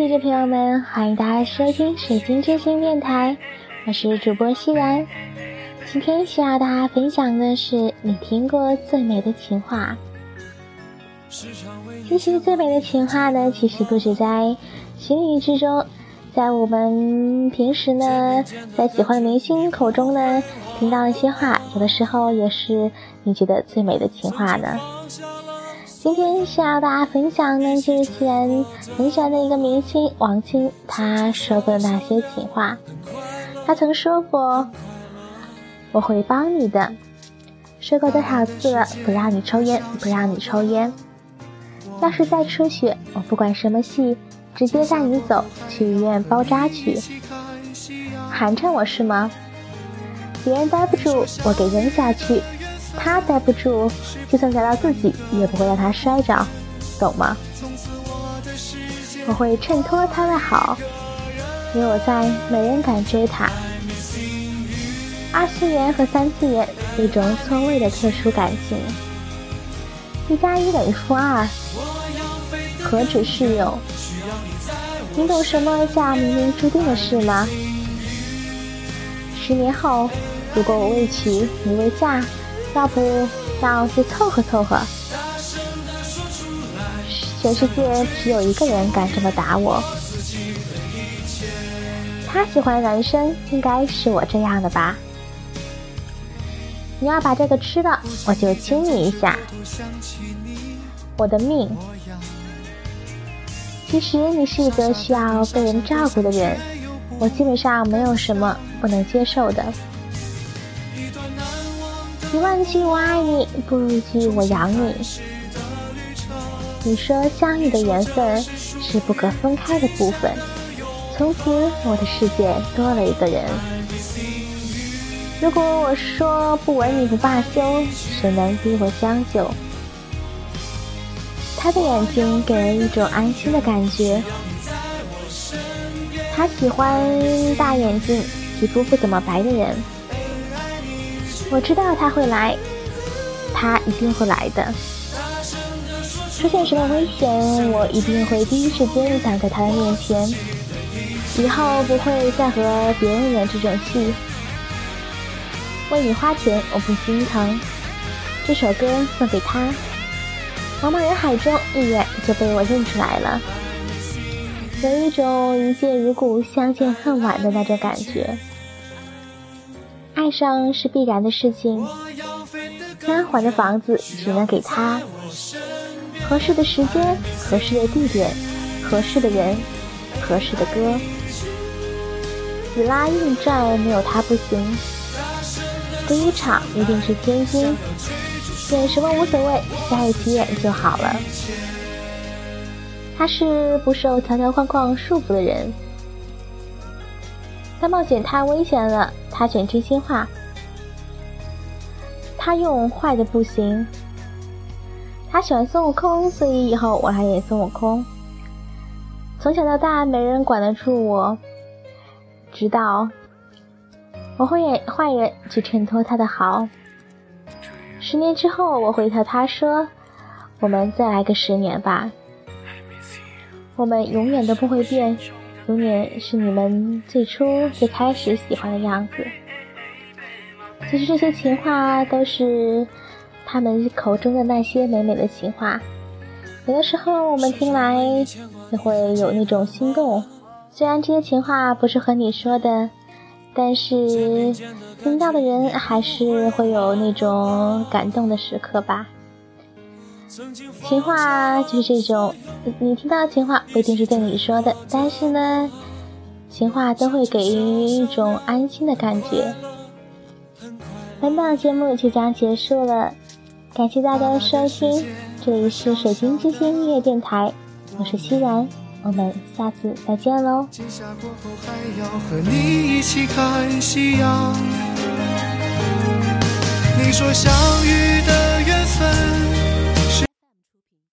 记者朋友们，欢迎大家收听水晶之星电台，我是主播西然。今天需要大家分享的是你听过最美的情话。其实最美的情话呢，其实不止在情侣之中，在我们平时呢，在喜欢的明星口中呢，听到一些话，有的时候也是你觉得最美的情话呢。今天是要大家分享的就是既然很喜欢的一个明星王青，他说过的那些情话。他曾说过：“我会帮你的。”说过多少次了，不让你抽烟，不让你抽烟。要是再出血，我不管什么戏，直接带你走去医院包扎去。寒碜我是吗？别人待不住，我给扔下去。他待不住，就算砸到自己，也不会让他摔着，懂吗？我会衬托他的好，有我在，没人敢追他。二次元和三次元，一种错位的特殊感情。一加一等于负二，何止适用？你懂什么叫冥冥注定的事吗？十年后，如果我未娶，你未嫁。要不要去凑合凑合？全世界只有一个人敢这么打我。他喜欢男生应该是我这样的吧？你要把这个吃了，我就亲你一下。我的命。其实你是一个需要被人照顾的人，我基本上没有什么不能接受的。一万句我爱你，不如一句我养你。你说相遇的缘分是不可分开的部分，从此我的世界多了一个人。如果我说不吻你不罢休，谁能逼我将就？他的眼睛给人一种安心的感觉。他喜欢大眼睛、皮肤不怎么白的人。我知道他会来，他一定会来的。出现什么危险，我一定会第一时间挡在他的面前。以后不会再和别人演这种戏。为你花钱，我不心疼。这首歌送给他。茫茫人海中，一眼就被我认出来了。有一种一见如故，相见恨晚的那种感觉。爱上是必然的事情，安环的房子只能给他合适的时间、合适的地点、合适的人、合适的歌。死拉硬拽没有他不行。第一场一定是天津，演什么无所谓，在一起演就好了。他是不受条条框框束缚的人。但冒险太危险了，他选真心话。他用坏的不行。他喜欢孙悟空，所以以后我来演孙悟空。从小到大没人管得住我，直到我会演坏人去衬托他的好。十年之后我会和他说：“我们再来个十年吧。”我们永远都不会变。永远是你们最初最开始喜欢的样子。其实这些情话都是他们口中的那些美美的情话。有的时候我们听来也会有那种心动。虽然这些情话不是和你说的，但是听到的人还是会有那种感动的时刻吧。情话就是这种，你听到情话不一定是对你说的，但是呢，情话都会给予一种安心的感觉。本档节目就将结束了，感谢大家的收听，这里是水晶之星音乐电台，我是熙然，我们下次再见喽。你说相遇。